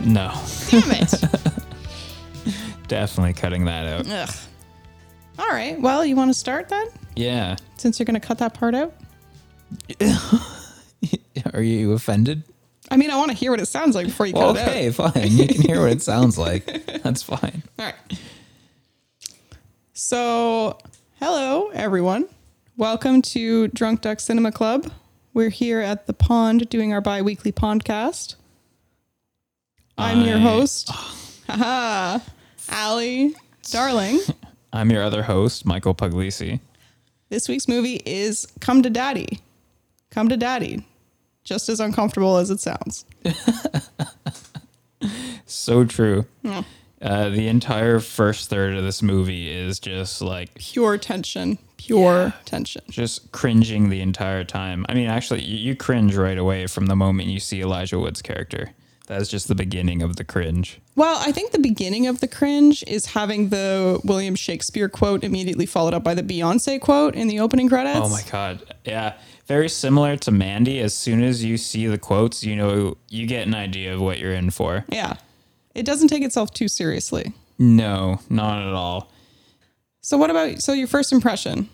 it? No, Damn it. definitely cutting that out. Ugh. All right. Well, you want to start then? Yeah. Since you're going to cut that part out? Are you offended? I mean, I want to hear what it sounds like before you cut it out. okay, fine. You can hear what it sounds like. That's fine. All right. So, hello, everyone. Welcome to Drunk Duck Cinema Club. We're here at the pond doing our bi weekly podcast. I'm your host. Haha. Allie, darling. I'm your other host, Michael Puglisi. This week's movie is Come to Daddy. Come to Daddy. Just as uncomfortable as it sounds. So true. Yeah. Uh, the entire first third of this movie is just like Pure tension. Pure tension. just cringing the entire time. I mean, actually, you, you cringe right away from the moment you see Elijah Wood's character. That's just the beginning of the cringe. Well, I think the beginning of the cringe is having the William Shakespeare quote immediately followed up by the Beyonce quote in the opening credits. Oh my god. Yeah. Very similar to Mandy. As soon as you see the quotes, you know you get an idea of what you're in for. Yeah. It doesn't take itself too seriously. No, not at all. So what about so your first impression?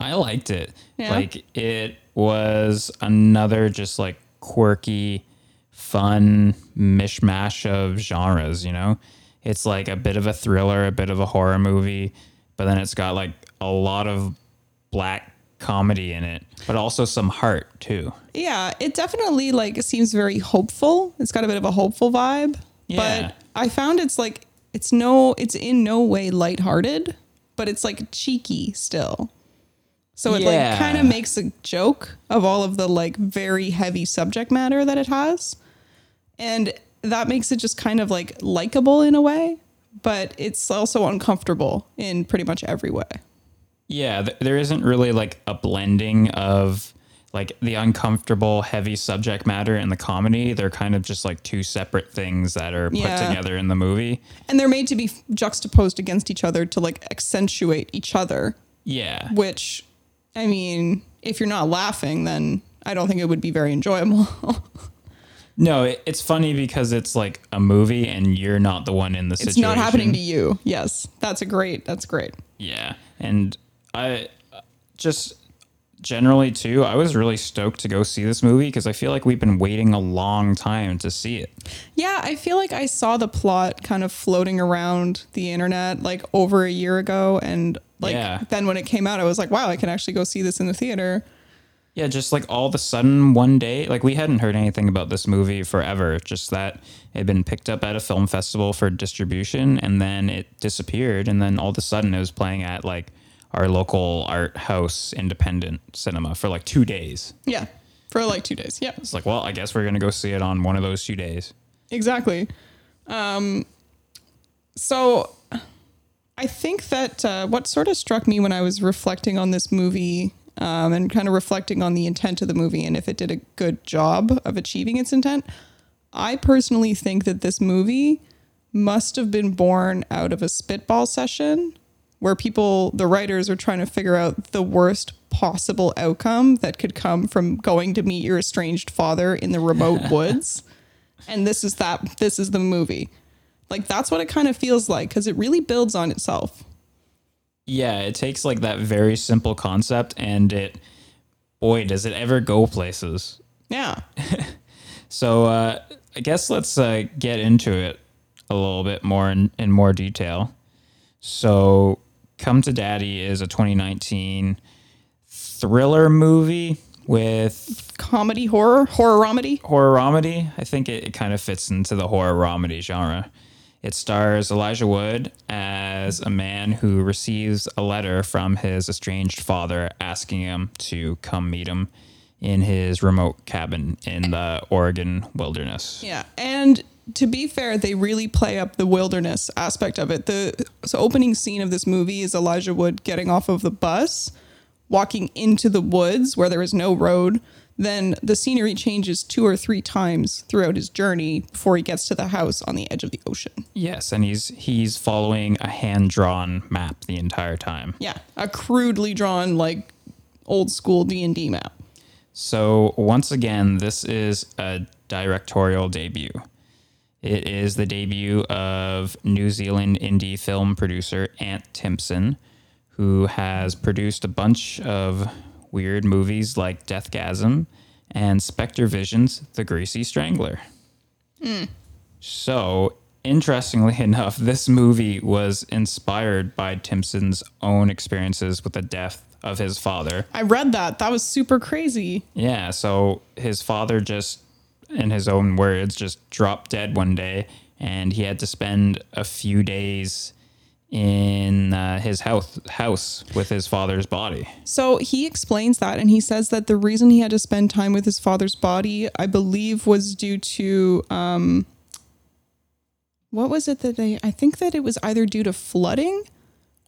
I liked it. Yeah. Like it was another just like quirky, fun mishmash of genres, you know? It's like a bit of a thriller, a bit of a horror movie, but then it's got like a lot of black comedy in it, but also some heart too. Yeah, it definitely like seems very hopeful. It's got a bit of a hopeful vibe. Yeah. But I found it's like it's no it's in no way lighthearted, but it's like cheeky still. So it Yeah. like kind of makes a joke of all of the like very heavy subject matter that it has. And that makes it just kind of like likable in a way, but it's also uncomfortable in pretty much every way. Yeah, th- there isn't really like a blending of like the uncomfortable, heavy subject matter and the comedy. They're kind of just like two separate things that are put Yeah. together in the movie. And they're made to be juxtaposed against each other to like accentuate each other Yeah. which I mean, if you're not laughing, then I don't think it would be very enjoyable. No, it, it's funny because it's like a movie and you're not the one in the situation. it's not happening to you. Yes, that's a great. That's great. Yeah. And I just generally too, I was really stoked to go see this movie because I feel like we've been waiting a long time to see it. Yeah, I feel like I saw the plot kind of floating around the internet like over a year ago, and like Yeah. then when it came out, I was like, wow, I can actually go see this in the theater. Yeah, just like all of a sudden one day, like we hadn't heard anything about this movie forever. Just that it had been picked up at a film festival for distribution and then it disappeared. And then all of a sudden it was playing at like our local art house independent cinema for like two days. Yeah, for like two days. Yeah, It's like, well, I guess we're going to go see it on one of those two days. exactly. Um, so I think that uh, what sort of struck me when I was reflecting on this movie um, and kind of reflecting on the intent of the movie and if it did a good job of achieving its intent, I personally think that this movie must have been born out of a spitball session where people, the writers, are trying to figure out the worst possible outcome that could come from going to meet your estranged father in the remote woods. And this is that, this is the movie. Like, that's what it kind of feels like because it really builds on itself. Yeah, it takes like that very simple concept and it, boy, does it ever go places. Yeah. So uh, I guess let's uh, get into it a little bit more in, in more detail. So, Come to Daddy is a 2019 thriller movie with Comedy, horror, horror comedy. horror comedy. I think it, it kind of fits into the horror comedy genre. It stars Elijah Wood as a man who receives a letter from his estranged father asking him to come meet him in his remote cabin in the Oregon wilderness. Yeah. And to be fair, they really play up the wilderness aspect of it. The so opening scene of this movie is Elijah Wood getting off of the bus, walking into the woods where there is no road. Then the scenery changes two or three times throughout his journey before he gets to the house on the edge of the ocean. Yes, and he's he's following a hand drawn map the entire time. Yeah, a crudely drawn like old school D&D map. So once again, this is a directorial debut. It is the debut of New Zealand indie film producer Ant Timpson, who has produced a bunch of weird movies like Deathgasm and Spectre Vision's The Greasy Strangler. Hmm. So, interestingly enough, this movie was inspired by Timpson's own experiences with the death of his father. I read that. That was super crazy. Yeah, so his father just, in his own words, just dropped dead one day, and he had to spend a few days in uh, his house house with his father's body. So he explains that, and he says that the reason he had to spend time with his father's body, I believe, was due to um, what was it that they? I think that it was either due to flooding,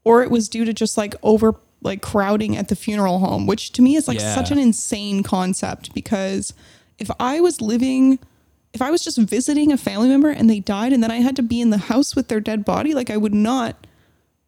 or it was due to just like over like crowding at the funeral home, which to me is like Yeah. such an insane concept. Because if I was living, if I was just visiting a family member and they died, and then I had to be in the house with their dead body, like I would not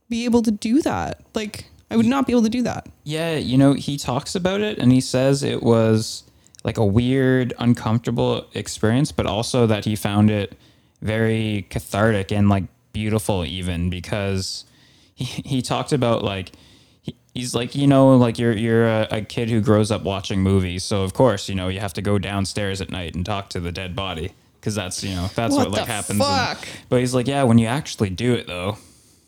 be able to do that. Like I would not be able to do that. Yeah, you know, he talks about it and he says it was like a weird, uncomfortable experience, but also that he found it very cathartic and like beautiful, even because he, he talked about like, he, he's like, you know, like you're, you're a, a kid who grows up watching movies. So, of course, you know, you have to go downstairs at night and talk to the dead body because that's, you know, that's What what, like happens. but he's like, yeah, when you actually do it though,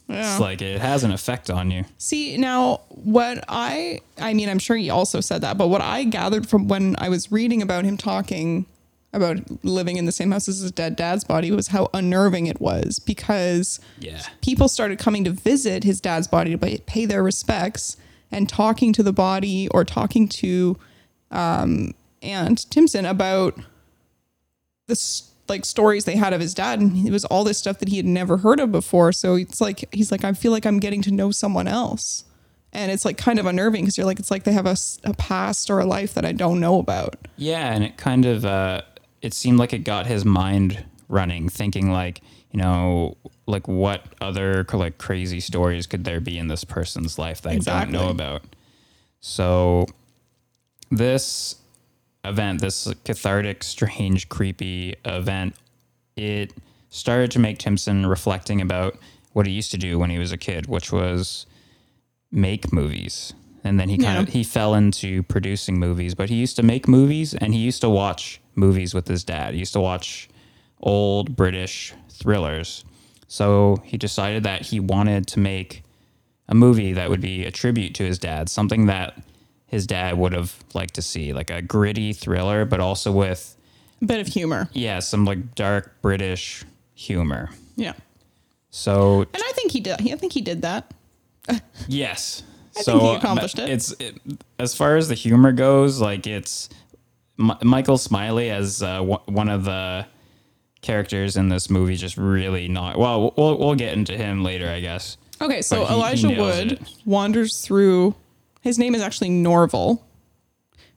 Yeah. it's like it has an effect on you. See, now what I I mean, I'm sure he also said that, but what I gathered from when I was reading about him talking about living in the same house as his dead dad's body was how unnerving it was because Yeah. people started coming to visit his dad's body to pay- pay their respects and talking to the body or talking to um Ant Timpson about this like stories they had of his dad and it was all this stuff that he had never heard of before. So it's like he's like i feel like i'm getting to know someone else. And it's like kind of unnerving because you're like it's like they have a, a past or a life that i don't know about. Yeah, and it kind of uh it seemed like it got his mind running, thinking like, you know, like what other like crazy stories could there be in this person's life that I don't know about. So this event, this cathartic, strange, creepy event, it started to make Timpson reflecting about what he used to do when he was a kid, which was make movies. And then he kind of he fell into producing movies, but he used to make movies and he used to watch movies with his dad. He used to watch old British thrillers. So he decided that he wanted to make a movie that would be a tribute to his dad, something that his dad would have liked to see, like a gritty thriller, but also with a bit of humor yeah, some like dark British humor. yeah So and i think he did i think he did that yes, I so think he accomplished it. It's it, as far as the humor goes, like it's M- Michael Smiley as uh, w- one of the characters in this movie just really not well. We'll we'll get into him later, I guess. okay so But he- he elijah nails wood it. wanders through his name is actually norval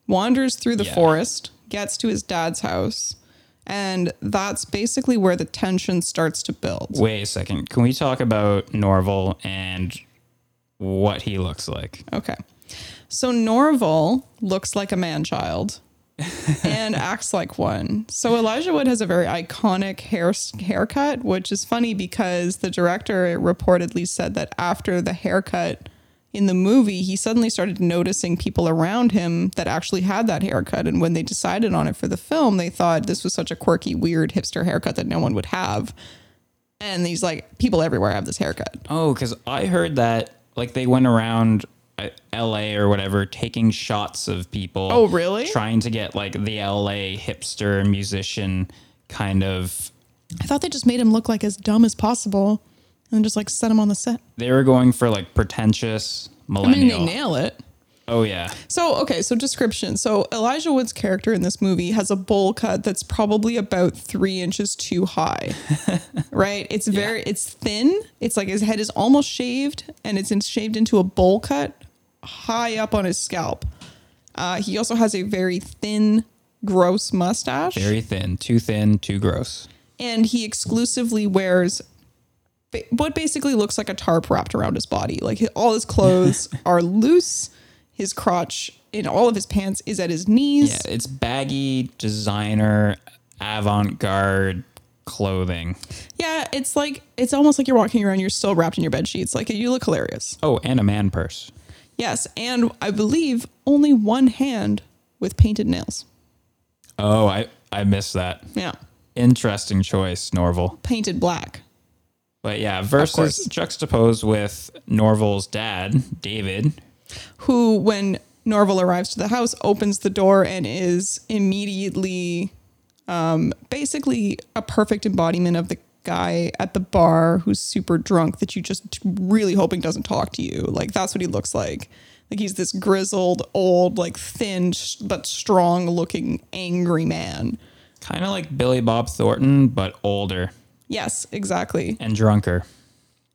wanders through the Yeah. forest gets to his dad's house and that's basically where the tension starts to build Wait a second. Can we talk about Norval and what he looks like? Okay. So Norval looks like a man child and acts like one. So Elijah Wood has a very iconic hair haircut, which is funny because the director reportedly said that after the haircut in the movie, he suddenly started noticing people around him that actually had that haircut. And when they decided on it for the film, they thought this was such a quirky, weird hipster haircut that no one would have. And he's like, people everywhere have this haircut. Oh, because I heard that like they went around uh, L.A. or whatever taking shots of people. Oh, really? Trying to get like the L.A. hipster musician kind of. I thought they just made him look like as dumb as possible and just like set them on the set. They were going for like pretentious I mean, millennial. they nail it. oh yeah, So, okay, so description. So, Elijah Wood's character in this movie has a bowl cut that's probably about three inches too high, right? It's very, it's thin. It's like his head is almost shaved and it's in, shaved into a bowl cut high up on his scalp. Uh, he also has a very thin, gross mustache. very thin, too thin, too gross. and he exclusively wears what basically looks like a tarp wrapped around his body. Like all his clothes are loose. His crotch in all of his pants is at his knees. Yeah, it's baggy, designer, avant-garde, clothing. Yeah, it's like it's almost like you're walking around. You're still wrapped in your bed sheets. Like you look hilarious. Oh, and a man purse. Yes, and I believe only one hand with painted nails. Oh, I I missed that. Yeah, Interesting choice, Norval. painted black. But yeah, versus juxtaposed with Norval's dad, David. Who, when Norval arrives to the house, opens the door and is immediately, um, basically a perfect embodiment of the guy at the bar who's super drunk that you just really hoping doesn't talk to you. Like that's what he looks like. Like he's this grizzled, old, like thin sh- but strong-looking, angry man. Kind of like Billy Bob Thornton, but older Yes, exactly. and drunker.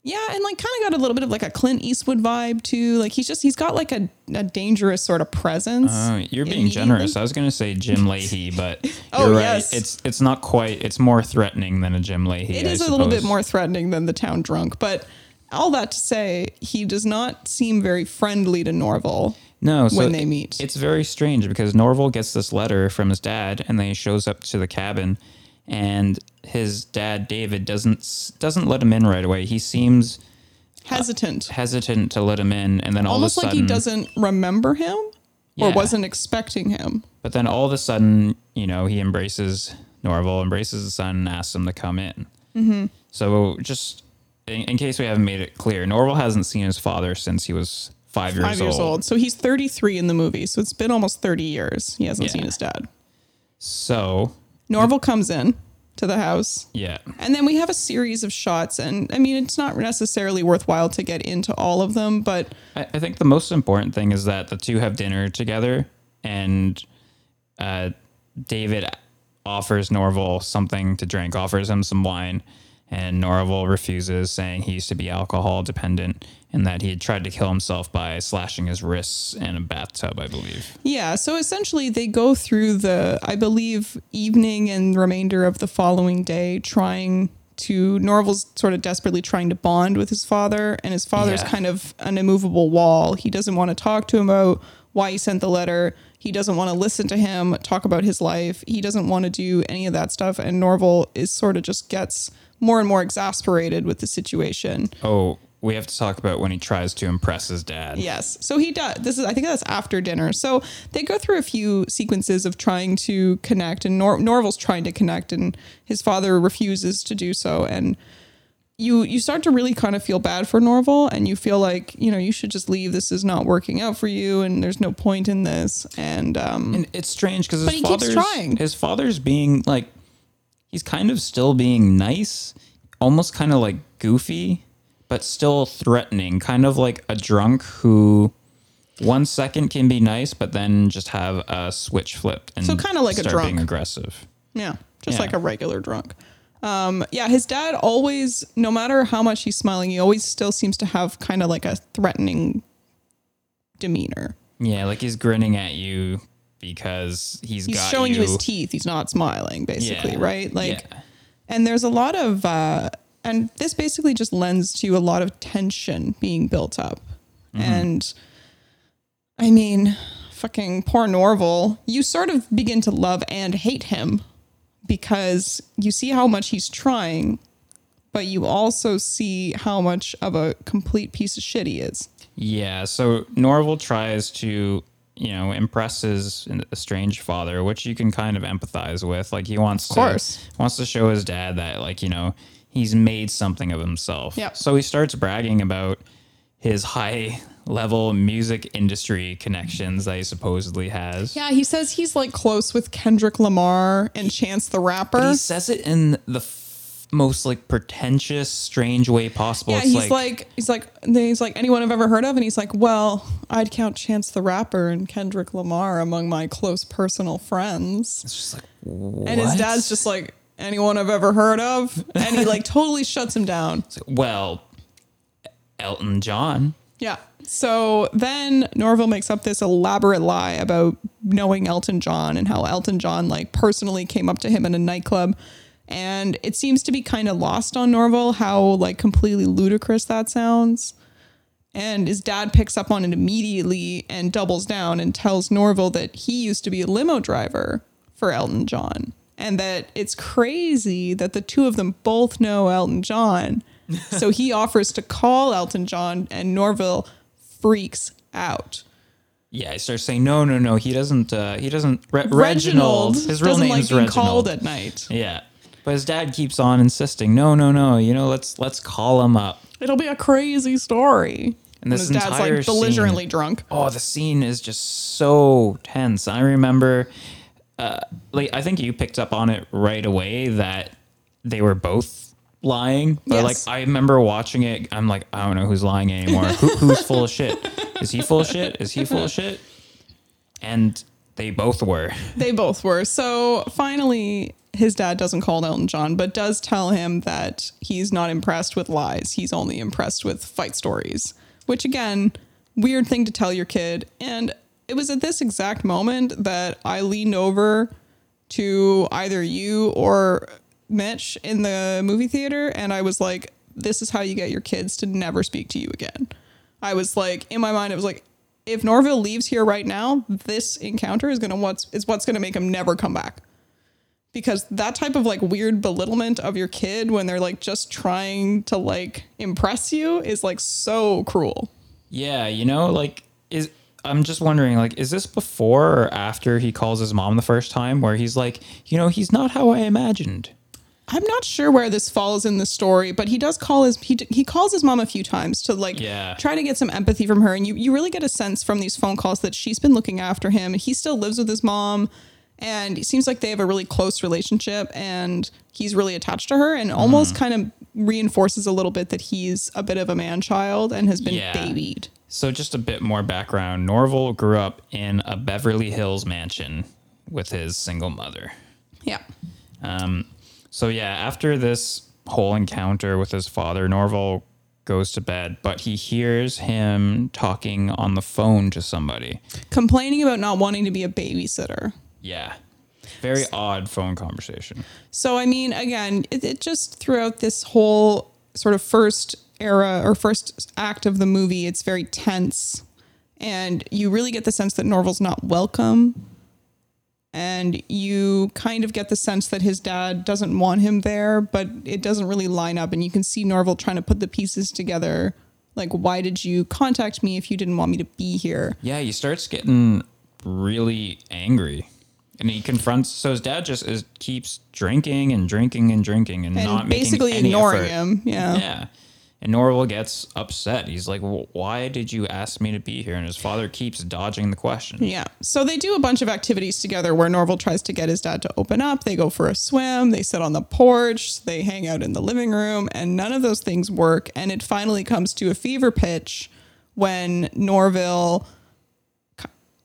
Yeah, and like kind of got a little bit of like a Clint Eastwood vibe too. Like he's just he's got like a, a dangerous sort of presence. Oh, you're being generous. I was going to say Jim Lahey, but Oh, you're right. yes. It's it's not quite. It's more threatening than a Jim Lahey. It I is a little bit more threatening than the town drunk, but all that to say, he does not seem very friendly to Norval. No, so when they meet. It's very strange because Norval gets this letter from his dad, and then he shows up to the cabin, and his dad David doesn't doesn't let him in right away. He seems Hesitant. hesitant to let him in, and then all Almost of a like sudden, he doesn't remember him or wasn't expecting him. But then all of a sudden, you know, he embraces Norval, embraces his son, and asks him to come in. Mm-hmm. So just in, in case we haven't made it clear, Norval hasn't seen his father since he was five years, Five years old. So he's 33 in the movie. So it's been almost 30 years. He hasn't Yeah. seen his dad. So Norval comes in to the house. yeah, And then we have a series of shots. And I mean, it's not necessarily worthwhile to get into all of them, but I, I think the most important thing is that the two have dinner together, and uh, David offers Norval something to drink, offers him some wine, and Norval refuses, saying he used to be alcohol dependent and that he had tried to kill himself by slashing his wrists in a bathtub, I believe. Yeah, so essentially they go through the, I believe, evening and remainder of the following day trying to, Norval's sort of desperately trying to bond with his father, and his father's Yeah. kind of an immovable wall. He doesn't want to talk to him about why he sent the letter. He doesn't want to listen to him talk about his life. He doesn't want to do any of that stuff. And Norval is sort of just gets more and more exasperated with the situation. Oh, we have to talk about when he tries to impress his dad. Yes. So he does. This is, I think that's after dinner. So they go through a few sequences of trying to connect, and Nor- Norval's trying to connect, and his father refuses to do so. And you you start to really kind of feel bad for Norval, and you feel like you know you should just leave. This is not working out for you, and there's no point in this. And um, And it's strange because his he keeps father's trying. his father's being like he's kind of still being nice, almost kind of like goofy, but still threatening, kind of like a drunk who one second can be nice, but then just have a switch flipped and So kinda like a start being drunk. aggressive. Yeah, just Yeah. like a regular drunk. Um, yeah, his dad always, no matter how much he's smiling, he always still seems to have kind of like a threatening demeanor. Yeah, like he's grinning at you because he's showing you. you his teeth. He's not smiling, basically, Yeah. right? Like, Yeah. and there's a lot of, uh, and this basically just lends to a lot of tension being built up. Mm-hmm. And I mean, fucking poor Norval, you sort of begin to love and hate him because you see how much he's trying, but you also see how much of a complete piece of shit he is. Yeah, so Norval tries to, you know, impresses a strange father, which you can kind of empathize with. Like he wants course. to wants to show his dad that like, you know, he's made something of himself. Yep. So he starts bragging about his high level music industry connections that he supposedly has. Yeah, he says he's like close with Kendrick Lamar and Chance the Rapper. He says it in the most like pretentious, strange way possible. Yeah, it's he's like, he's like he's like anyone I've ever heard of, and he's like, well, I'd count Chance the Rapper and Kendrick Lamar among my close personal friends. it's just like And his dad's just like anyone I've ever heard of, and he like totally shuts him down. Like, well, Elton John. Yeah. So then Norville makes up this elaborate lie about knowing Elton John and how Elton John like personally came up to him in a nightclub. And it seems to be kind of lost on Norville how like completely ludicrous that sounds. And his dad picks up on it immediately and doubles down and tells Norville that he used to be a limo driver for Elton John. and that it's crazy that the two of them both know Elton John. so he offers to call Elton John, and Norville freaks out. Yeah, he starts saying, "No, no, no. He doesn't. Uh, he doesn't. Re- Reginald. His real name like is Reginald. called at night. yeah, but his dad keeps on insisting, "No, no, no. You know, let's let's call him up." It'll be a crazy story. And this his dad's like belligerently scene- drunk. Oh, the scene is just so tense. I remember, uh, like I think you picked up on it right away that they were both lying. But Yes. like I remember watching it, I'm like, I don't know who's lying anymore. Who, who's full of shit? Is he full of shit? Is he full of shit? And they both were. They both were. So finally, his dad doesn't call Elton John, but does tell him that he's not impressed with lies. He's only impressed with fight stories, which again, weird thing to tell your kid. And it was at this exact moment that I leaned over to either you or Mitch in the movie theater, and I was like, this is how you get your kids to never speak to you again. I was like, in my mind, it was like, if Norville leaves here right now, this encounter is gonna what's is what's gonna make him never come back. Because that type of like weird belittlement of your kid when they're like just trying to like impress you is like so cruel. Yeah, you know, like is I'm just wondering, like, is this before or after he calls his mom the first time, where he's like, you know, he's not how I imagined. I'm not sure where this falls in the story, but he does call his he he calls his mom a few times to like Yeah. try to get some empathy from her, and you you really get a sense from these phone calls that she's been looking after him. He still lives with his mom, and it seems like they have a really close relationship, and he's really attached to her, and almost kind of reinforces a little bit that he's a bit of a man child and has been Yeah. babied. So, just a bit more background Norval grew up in a Beverly Hills mansion with his single mother. Yeah. Um, so, yeah, after this whole encounter with his father, Norval goes to bed, but he hears him talking on the phone to somebody. Complaining about not wanting to be a babysitter. Yeah. Very odd phone conversation. So, I mean, again, it, it just throughout this whole sort of first era or first act of the movie, it's very tense. And you really get the sense that Norval's not welcome. And you kind of get the sense that his dad doesn't want him there, but it doesn't really line up. And you can see Norval trying to put the pieces together. Like, why did you contact me if you didn't want me to be here? Yeah, he starts getting really angry. And he confronts so his dad just is keeps drinking and drinking and drinking and, And not basically making any ignoring effort. him. Yeah. Yeah. And Norval gets upset. He's like, well, "Why did you ask me to be here?" And his father keeps dodging the question. Yeah. So they do a bunch of activities together where Norval tries to get his dad to open up. They go for a swim, they sit on the porch, they hang out in the living room, and none of those things work. And it finally comes to a fever pitch when Norville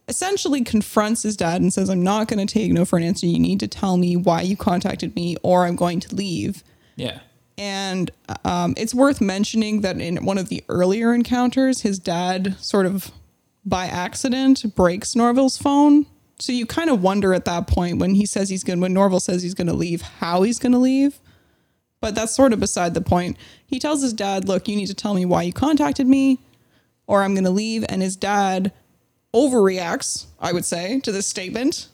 essentially confronts his dad and says, I'm not going to take no for an answer. You need to tell me why you contacted me or I'm going to leave. Yeah. And um, it's worth mentioning that in one of the earlier encounters, his dad sort of by accident breaks Norville's phone. So you kind of wonder at that point when he says he's going, when Norville says he's going to leave, how he's going to leave. But that's sort of beside the point. He tells his dad, "Look, you need to tell me why you contacted me, or I'm going to leave." And his dad overreacts, I would say, to this statement,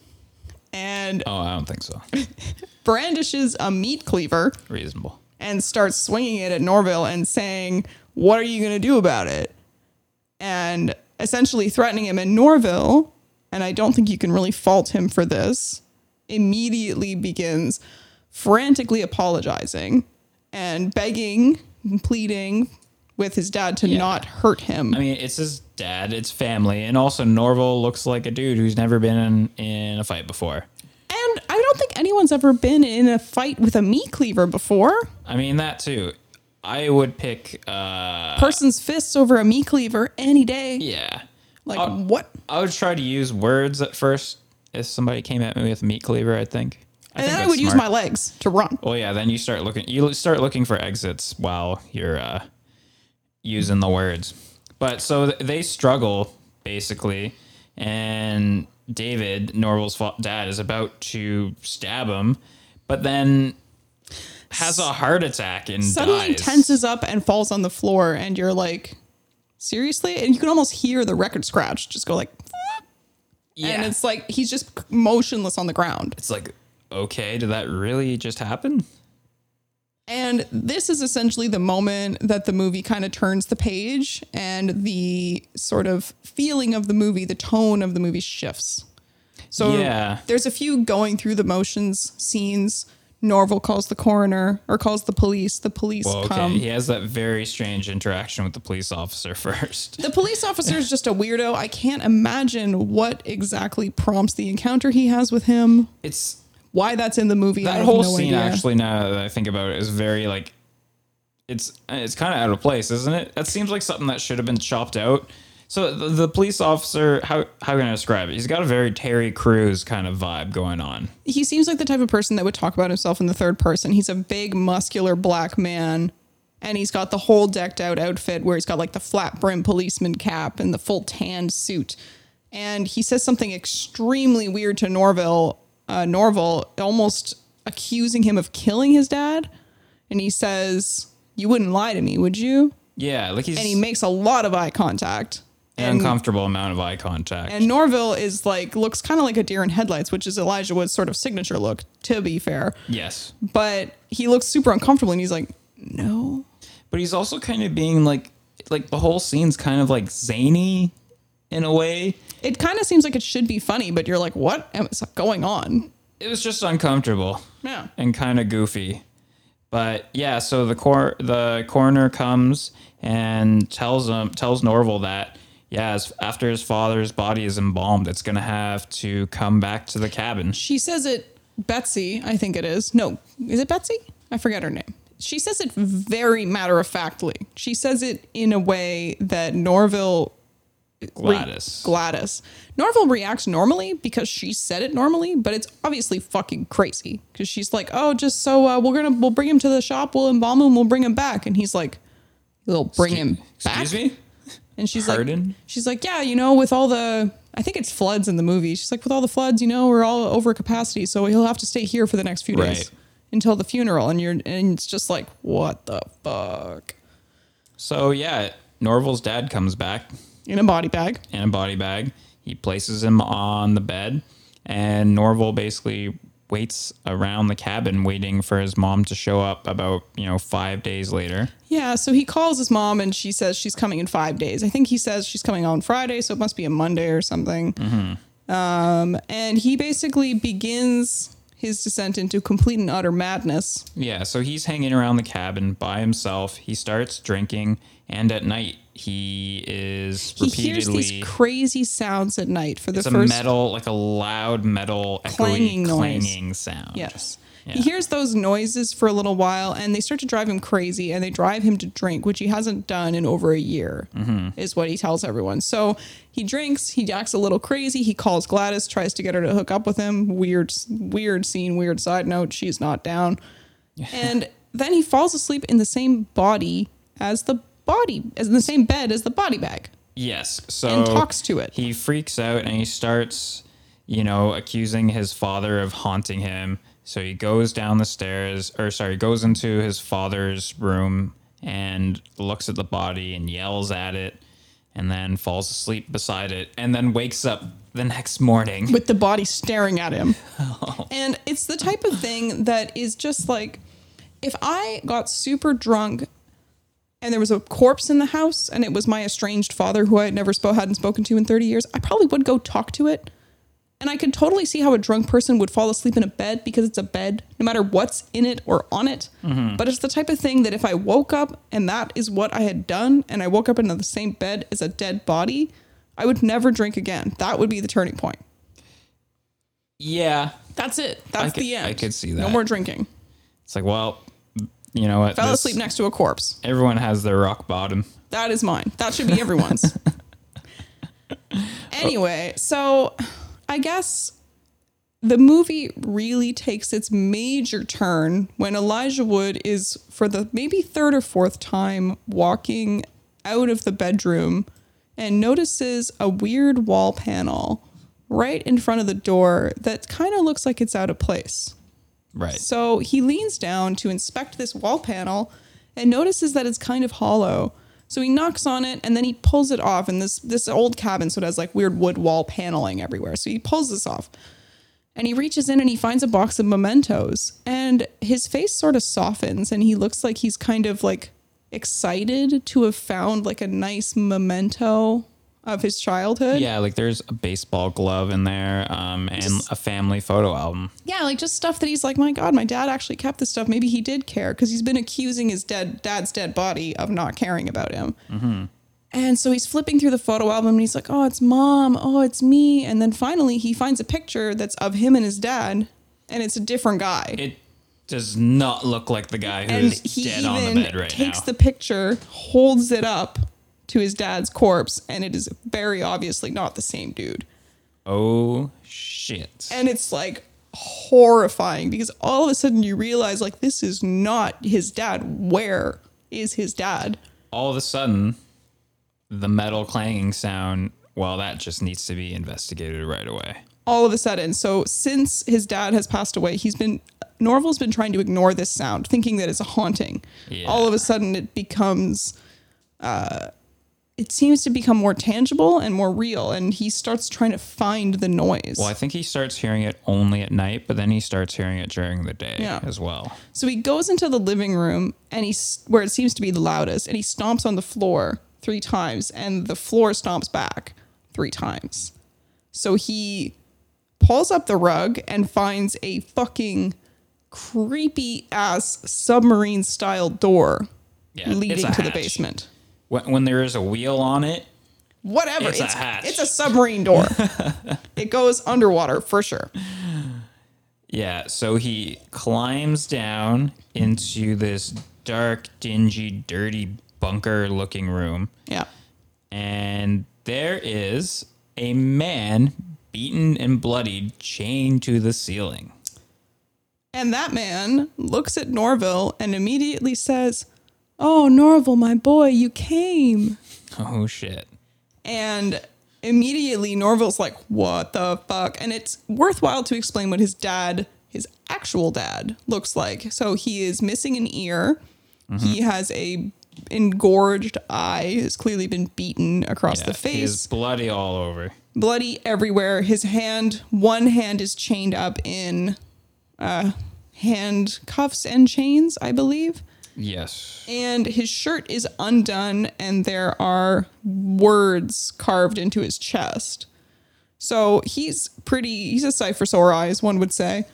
and Oh, I don't think so. brandishes a meat cleaver Reasonable. and starts swinging it at Norville and saying, What are you going to do about it? And essentially threatening him. And Norville, and I don't think you can really fault him for this, immediately begins frantically apologizing and begging, and pleading with his dad to Yeah. not hurt him. I mean, it's his dad, it's family, and also Norval looks like a dude who's never been in, in a fight before. and I don't think anyone's ever been in a fight with a meat cleaver before. I mean, that too. I would pick, uh, Person's fists over a meat cleaver any day. yeah. Like, Uh, what? I would try to use words at first. If somebody came at me with a meat cleaver, I'd think. I And think then I would use my legs to run. Well, yeah. Then you start looking. You start looking for exits while you're uh, using the words. But so they struggle basically, and David Norval's dad is about to stab him, but then has a heart attack and suddenly dies. tenses up and falls on the floor and you're like seriously and you can almost hear the record scratch just go like yeah, and it's like he's just motionless on the ground it's like okay, did that really just happen? And this is essentially the moment that the movie kind of turns the page and the sort of feeling of the movie, the tone of the movie shifts. So Yeah. there's a few going through the motions scenes. Norval calls the coroner or calls the police. The police Well, okay. come. he has that very strange interaction with the police officer first. The police officer is just a weirdo. I can't imagine what exactly prompts the encounter he has with him. It's Why that's in the movie. I that whole no scene idea. actually now that I think about it is very like it's it's kind of out of place, isn't it? That seems like something that should have been chopped out. So the, the police officer, how how can I describe it? He's got a very Terry Crews kind of vibe going on. he seems like the type of person that would talk about himself in the third person. He's a big, muscular black man, and he's got the whole decked out outfit where he's got like the flat brim policeman cap and the full tanned suit. And he says something extremely weird to Norville, uh, Norval, almost accusing him of killing his dad. And he says, "You wouldn't lie to me, would you?" Yeah, like he's And he makes a lot of eye contact. an uncomfortable amount of eye contact. And Norville is like looks kind of like a deer in headlights, which is Elijah Wood's sort of signature look. To be fair, yes, but he looks super uncomfortable and he's like no but he's also kind of being like like the whole scene's kind of like zany in a way. It kind of seems like it should be funny but you're like what is going on It was just uncomfortable. yeah and kind of goofy. But yeah, so the cor- the coroner comes and tells him tells Norval that yeah, after his father's body is embalmed, it's gonna have to come back to the cabin. she says it betsy i think it is no is it betsy i forget her name she says it very matter of factly she says it in a way that norville re- Gladys. Gladys. Norval reacts normally because she said it normally, but it's obviously fucking crazy because she's like, "Oh, just so uh, we're gonna we'll bring him to the shop, we'll embalm him, we'll bring him back," and he's like, "We'll bring him back." Excuse me. And she's Pardon? like, "She's like, yeah, you know, with all the I think it's floods in the movie. She's like, with all the floods, you know, we're all over capacity, so he'll have to stay here for the next few days Right. until the funeral." And you're and it's just like, what the fuck? So yeah, Norval's dad comes back In a body bag. in a body bag. He places him on the bed, and Norval basically waits around the cabin waiting for his mom to show up about you know five days later. Yeah, so he calls his mom and she says she's coming in five days. I think he says she's coming on Friday, so it must be a Monday or something. Um, and he basically begins his descent into complete and utter madness. Yeah, so he's hanging around the cabin by himself. He starts drinking, and at night he is He hears these crazy sounds at night for the it's a first metal, like a loud metal, Clanging echoey, noise. clanging sound. Yes. Yeah. He hears those noises for a little while and they start to drive him crazy and they drive him to drink, which he hasn't done in over a year, mm-hmm. is what he tells everyone. So he drinks, he acts a little crazy. He calls Gladys, tries to get her to hook up with him. Weird, weird scene, weird side note. She's not down. and then he falls asleep in the same body as the body, as in the same bed as the body bag. Yes. So And talks to it. He freaks out and he starts, you know, accusing his father of haunting him. So he goes down the stairs, or sorry, goes into his father's room and looks at the body and yells at it, and then falls asleep beside it, and then wakes up the next morning. with the body staring at him. Oh. And it's the type of thing that is just like if I got super drunk and there was a corpse in the house and it was my estranged father who I had never spo- hadn't spoken to in 30 years, I probably would go talk to it. And I could totally see how a drunk person would fall asleep in a bed because it's a bed, no matter what's in it or on it. Mm-hmm. But it's the type of thing that if I woke up and that is what I had done, and I woke up in the same bed as a dead body, I would never drink again. That would be the turning point. yeah. That's it. That's could- the end. I could see that. No more drinking. It's like, well, you know what? Fell This- asleep next to a corpse. Everyone has their rock bottom. That is mine. That should be everyone's. anyway, so I guess the movie really takes its major turn when Elijah Wood is, for the maybe third or fourth time, walking out of the bedroom and notices a weird wall panel right in front of the door that kind of looks like it's out of place. Right. So he leans down to inspect this wall panel and notices that it's kind of hollow. So he knocks on it and then he pulls it off. And this this old cabin, so it has like weird wood wall paneling everywhere. So he pulls this off. And he reaches in and he finds a box of mementos. And his face sort of softens and he looks like he's kind of like excited to have found like a nice memento of his childhood. Yeah, like there's a baseball glove in there, um, and Just- a family photo album. Yeah, like just stuff that he's like, my God, my dad actually kept this stuff. Maybe he did care because he's been accusing his dead dad's dead body of not caring about him. And so he's flipping through the photo album and he's like, oh, it's mom. Oh, it's me. And then finally he finds a picture that's of him and his dad, and it's a different guy. It does not look like the guy who's dead on the bed right now. He takes the picture, holds it up to his dad's corpse, and it is very obviously not the same dude. oh shit! And it's like horrifying because all of a sudden you realize like this is not his dad. Where is his dad? All of a sudden, the metal clanging sound. Well, that just needs to be investigated right away. All of a sudden. So since his dad has passed away, he's been Norval's been trying to ignore this sound, thinking that it's a haunting. Yeah. All of a sudden it becomes uh it seems to become more tangible and more real and he starts trying to find the noise. Well, I think he starts hearing it only at night, but then he starts hearing it during the day Yeah. as well. So he goes into the living room and he's where it seems to be the loudest and he stomps on the floor three times and the floor stomps back three times. So he pulls up the rug and finds a fucking creepy ass submarine style door Yeah, leading to the basement. When, when there is a wheel on it, Whatever. It's a hatch. it's a submarine door. it goes underwater for sure. Yeah, so he climbs down into this dark, dingy, dirty bunker looking room, Yeah. and there is a man beaten and bloodied, chained to the ceiling. And that man looks at Norville and immediately says, Oh, Norville, my boy, you came. Oh shit. And immediately Norville's like, What the fuck? And it's worthwhile to explain what his dad, his actual dad, looks like. So he is missing an ear. He has a engorged eye, has clearly been beaten across Yeah, the he is bloody all over. bloody everywhere. His hand, one hand is chained up in uh, handcuffs and chains, I believe. Yes. And his shirt is undone, and there are words carved into his chest. So he's pretty, he's a cipher sore eyes, one would say.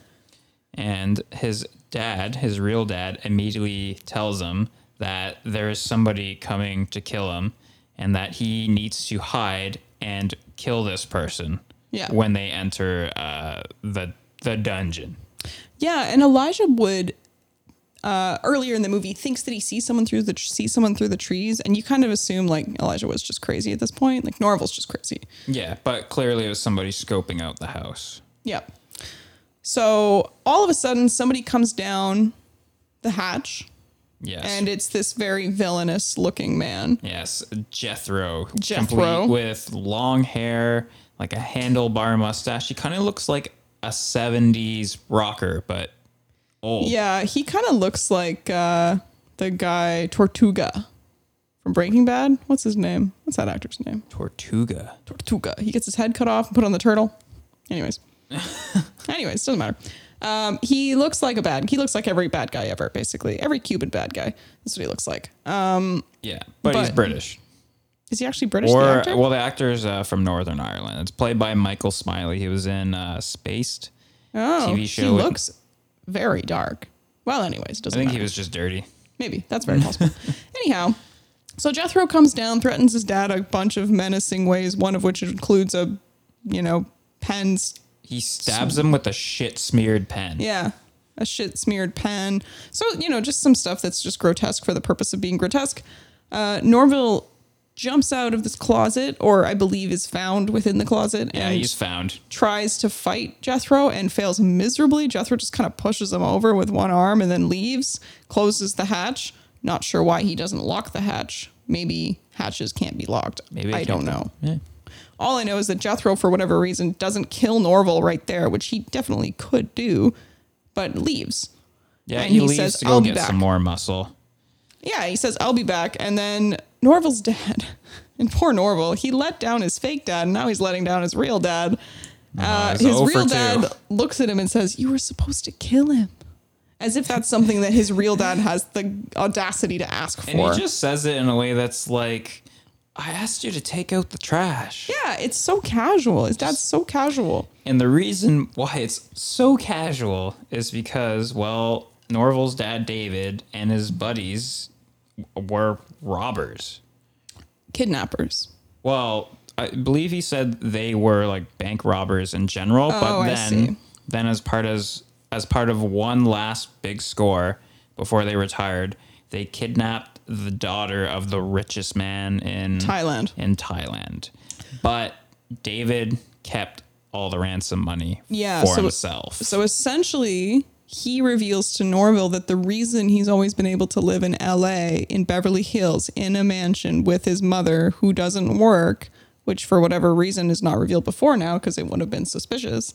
And his dad, his real dad, immediately tells him that there is somebody coming to kill him and that he needs to hide and kill this person Yeah. when they enter uh, the the dungeon. Yeah, and Elijah Wood uh, earlier in the movie thinks that he sees someone through the sees someone through the trees, and you kind of assume like Elijah was just crazy at this point, like Norval's just crazy. Yeah, but clearly it was somebody scoping out the house. Yep. So all of a sudden, somebody comes down the hatch, Yes. and it's this very villainous looking man. yes, Jethro. Jethro. With long hair, like a handlebar mustache. He kind of looks like a 70s rocker, but old. Yeah, he kind of looks like uh, the guy Tortuga from Breaking Bad. What's his name? What's that actor's name? Tortuga. Tortuga. He gets his head cut off and put on the turtle. Anyways. Anyways, doesn't matter. Um, he looks like a bad. He looks like every bad guy ever, basically. Every Cuban bad guy. That's what he looks like. Um, Yeah, but, he's British. is he actually British? the Or actor? well, the actor's uh, from Northern Ireland. It's played by Michael Smiley. He was in uh, Spaced. oh, TV He show with- looks very dark. Well, anyways, doesn't I think matter. he was just dirty. Maybe that's very possible. Anyhow, so Jethro comes down, threatens his dad a bunch of menacing ways. One of which includes a, you know, pens. He stabs him with a shit smeared pen. Yeah, a shit smeared pen. So you know, just some stuff that's just grotesque for the purpose of being grotesque. Uh, Norville jumps out of this closet, or I believe is found within the closet, Yeah, and he's found. tries to fight Jethro and fails miserably. Jethro just kind of pushes him over with one arm and then leaves, closes the hatch. Not sure why he doesn't lock the hatch. Maybe hatches can't be locked. Maybe I don't know. Yeah. All I know is that Jethro, for whatever reason, doesn't kill Norval right there, which he definitely could do, but leaves. Yeah, And he, he leaves says, to go "I'll be get back." some more muscle. Yeah, he says, I'll be back. And then Norval's dead. And poor Norval, he let down his fake dad, and now he's letting down his real dad. Uh, his 0 for real 2. dad looks at him and says, "You were supposed to kill him," as if that's something that his real dad has the audacity to ask for. And for. he just says it in a way that's like, I asked you to take out the trash. yeah, it's so casual. His dad's so casual. And the reason why it's so casual is because, well, Norval's dad, David, and his buddies were robbers. Kidnappers. Well, I believe he said they were like bank robbers in general, Oh, but I then see. then as part as as part of one last big score before they retired, they kidnapped the daughter of the richest man in Thailand. In Thailand. But David kept all the ransom money Yeah, for so- himself. So essentially, he reveals to Norval that the reason he's always been able to live in LA, in Beverly Hills, in a mansion with his mother who doesn't work, which for whatever reason is not revealed before now because it would have been suspicious,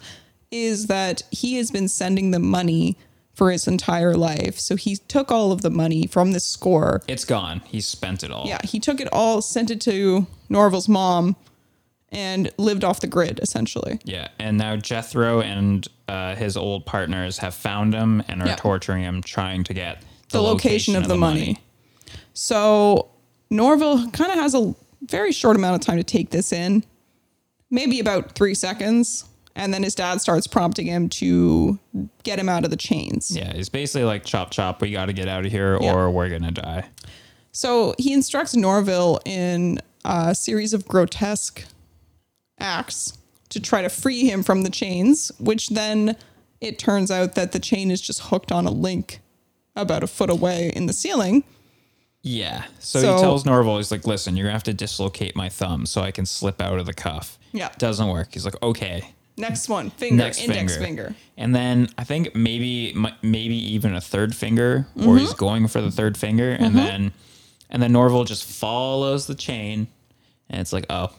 is that he has been sending them money for his entire life. So he took all of the money from this score. it's gone. He spent it all. Yeah, he took it all, sent it to Norval's mom, and lived off the grid essentially. Yeah, and now Jethro and uh, his old partners have found him and are Yeah. torturing him, trying to get the location, of, the, money. So Norval kind of has a very short amount of time to take this in, maybe about three seconds. And then his dad starts prompting him to get him out of the chains. Yeah, he's basically like chop chop. We got to get out of here, Yeah. or we're gonna die. So he instructs Norval in a series of grotesque acts to try to free him from the chains, which then it turns out that the chain is just hooked on a link about a foot away in the ceiling. Yeah. So, So- he tells Norval, he's like, "Listen, you're gonna have to dislocate my thumb so I can slip out of the cuff." Yeah. Doesn't work. He's like, "Okay." Next one, finger, Next index finger. finger. And then I think maybe maybe even a third finger, or he's Mm-hmm. going for the third finger, and then and then Norval just follows the chain, and it's like, oh,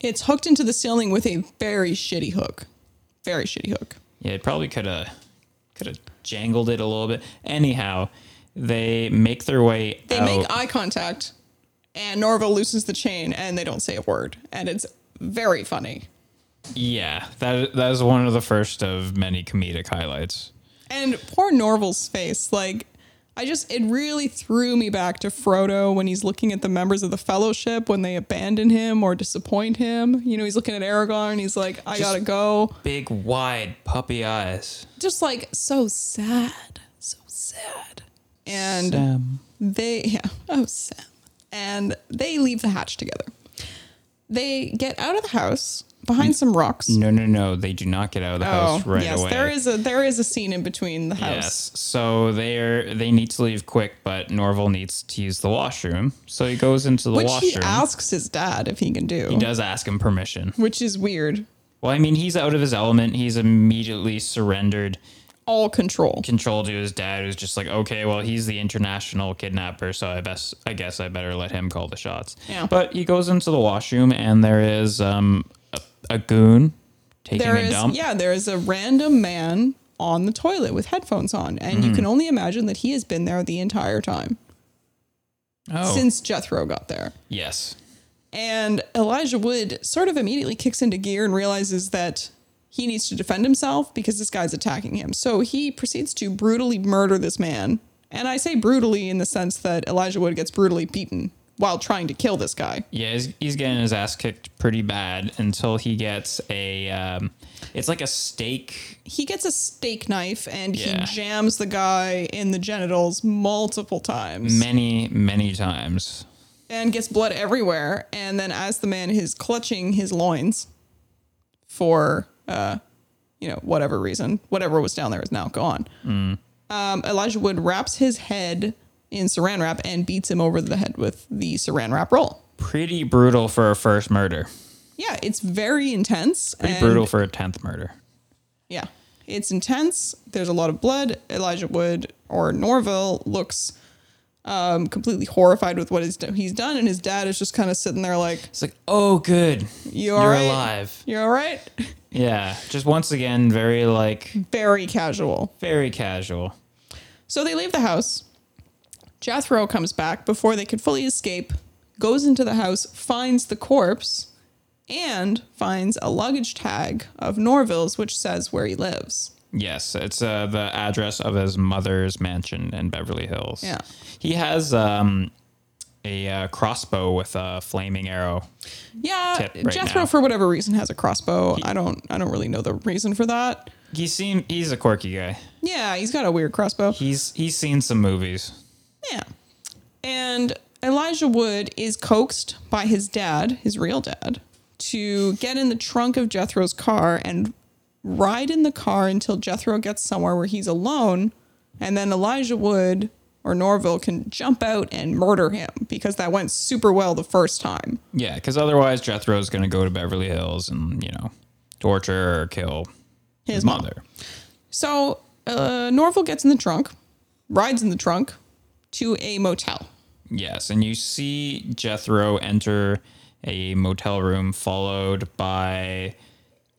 It's hooked into the ceiling with a very shitty hook. Very shitty hook. Yeah, it probably could have could have jangled it a little bit. Anyhow, they make their way They out. make eye contact, and Norval loosens the chain, and they don't say a word. And it's very funny. yeah, that that is one of the first of many comedic highlights. And poor Norval's face, like, I just, it really threw me back to Frodo when he's looking at the members of the Fellowship when they abandon him or disappoint him. You know, he's looking at Aragorn and he's like, I Just- gotta go. Big wide puppy eyes. Just like, so sad. So sad. And. Sam. they yeah oh sam and they leave the hatch together they get out of the house behind some rocks No, no, no. They do not get out of the oh house right yes away. there is a there is a scene in between the house Yes. So they're they need to leave quick, but Norval needs to use the washroom. So he goes into the washroom. which he asks his dad if he can do he does ask him permission. which is weird Well, I mean, he's out of his element. He's immediately surrendered all control control to his dad who's just like okay well he's the international kidnapper so i best i guess i better let him call the shots Yeah. but he goes into the washroom and there is um a, a goon taking there a is dump yeah there is a random man on the toilet with headphones on and Mm-hmm. you can only imagine that he has been there the entire time oh since jethro got there yes And Elijah Wood sort of immediately kicks into gear and realizes that he needs to defend himself because this guy's attacking him. So he proceeds to brutally murder this man. And I say brutally in the sense that Elijah Wood gets brutally beaten while trying to kill this guy. yeah he's, he's getting his ass kicked pretty bad until he gets a um it's like a steak He gets a steak knife and Yeah. he jams the guy in the genitals multiple times many many times and gets blood everywhere. And then as the man is clutching his loins for uh, you know, whatever reason, whatever was down there is now gone. Um, Elijah Wood wraps his head in saran wrap and beats him over the head with the saran wrap roll. pretty brutal for a first murder Yeah, it's very intense. pretty brutal for a 10th murder Yeah, it's intense. There's a lot of blood. Elijah Wood or Norval looks um, completely horrified with what he's, do- he's done, and his dad is just kind of sitting there like, it's like oh good "You you're right? alive you're all right?" Yeah, just once again, very like Very casual. very casual. So they leave the house. Jethro comes back before they could fully escape, goes into the house, finds the corpse, and finds a luggage tag of Norval's, which says where he lives. Yes, it's uh, the address of his mother's mansion in Beverly Hills. Yeah. He has um, a uh, crossbow with a flaming arrow. Yeah, right Jethro, now. for whatever reason, has a crossbow. I don't, I don't really know the reason for that. He seem he's a quirky guy. Yeah, he's got a weird crossbow. He's he's seen some movies. Yeah. And Elijah Wood is coaxed by his dad, his real dad, to get in the trunk of Jethro's car and ride in the car until Jethro gets somewhere where he's alone. And then Elijah Wood or Norval can jump out and murder him because that went super well the first time. Yeah, because otherwise Jethro's gonna go to Beverly Hills and you know torture or kill His his mom. mother. So uh, Norval gets in the trunk, rides in the trunk to a motel. Yes, and you see Jethro enter a motel room followed by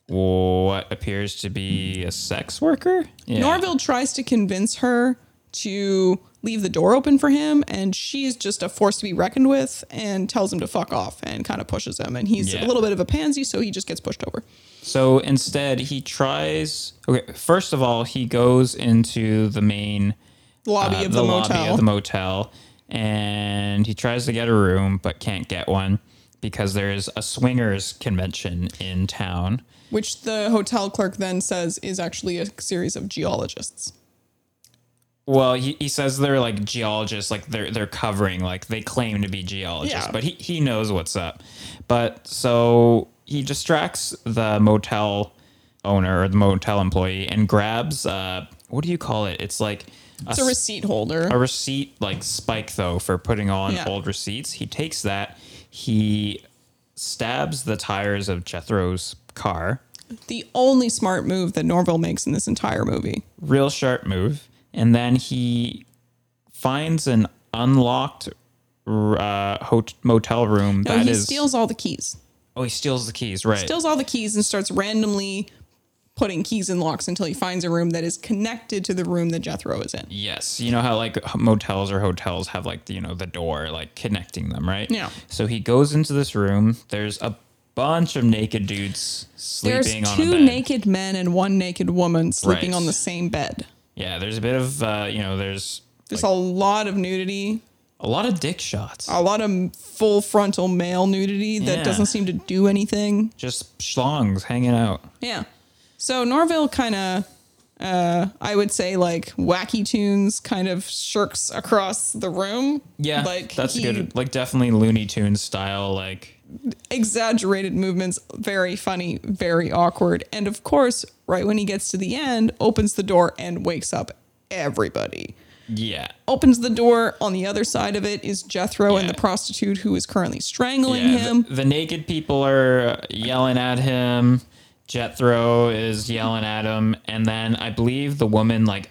what appears to be a sex worker. Yeah. Norval tries to convince her to leave the door open for him, and she's just a force to be reckoned with and tells him to fuck off and kind of pushes him. And he's Yeah. a little bit of a pansy, so he just gets pushed over. So instead, he tries. Okay, first of all, he goes into the main Lobby uh, of the, lobby motel. of the motel, and he tries to get a room but can't get one because there's a swingers convention in town. which the hotel clerk then says is actually a series of geologists. Well, he, he says they're like geologists, like they're they're covering, like they claim to be geologists, Yeah. but he, he knows what's up. But so he distracts the motel owner or the motel employee and grabs uh what do you call it? It's like It's a s- receipt holder. a receipt like spike though for putting on Yeah. old receipts. He takes that, he stabs the tires of Jethro's car. the only smart move that Norval makes in this entire movie. real sharp move. And then he finds an unlocked uh, hot- motel room No, that he is- steals all the keys. Oh, he steals the keys, right? steals all the keys and starts randomly putting keys in locks until he finds a room that is connected to the room that Jethro is in. yes, you know how like motels or hotels have like you know the door like connecting them, right? Yeah. So he goes into this room. There's a bunch of naked dudes There's sleeping on a two naked men and one naked woman sleeping Right. on the same bed. yeah, there's a bit of uh, you know there's There's a lot of nudity, a lot of dick shots. a lot of full frontal male nudity that Yeah. doesn't seem to do anything. Just schlongs hanging out. Yeah. So Norval kind of, uh, I would say like wacky tunes kind of shirks across the room. Yeah, Like that's he- good. Like definitely Looney Tunes style. Like exaggerated movements, very funny, very awkward. And of course, right when he gets to the end, opens the door and wakes up everybody. yeah, Opens the door. On the other side of it is Jethro and the prostitute who is currently strangling yeah. him. The, the naked people are yelling at him. Jethro is yelling at him, and then I believe the woman like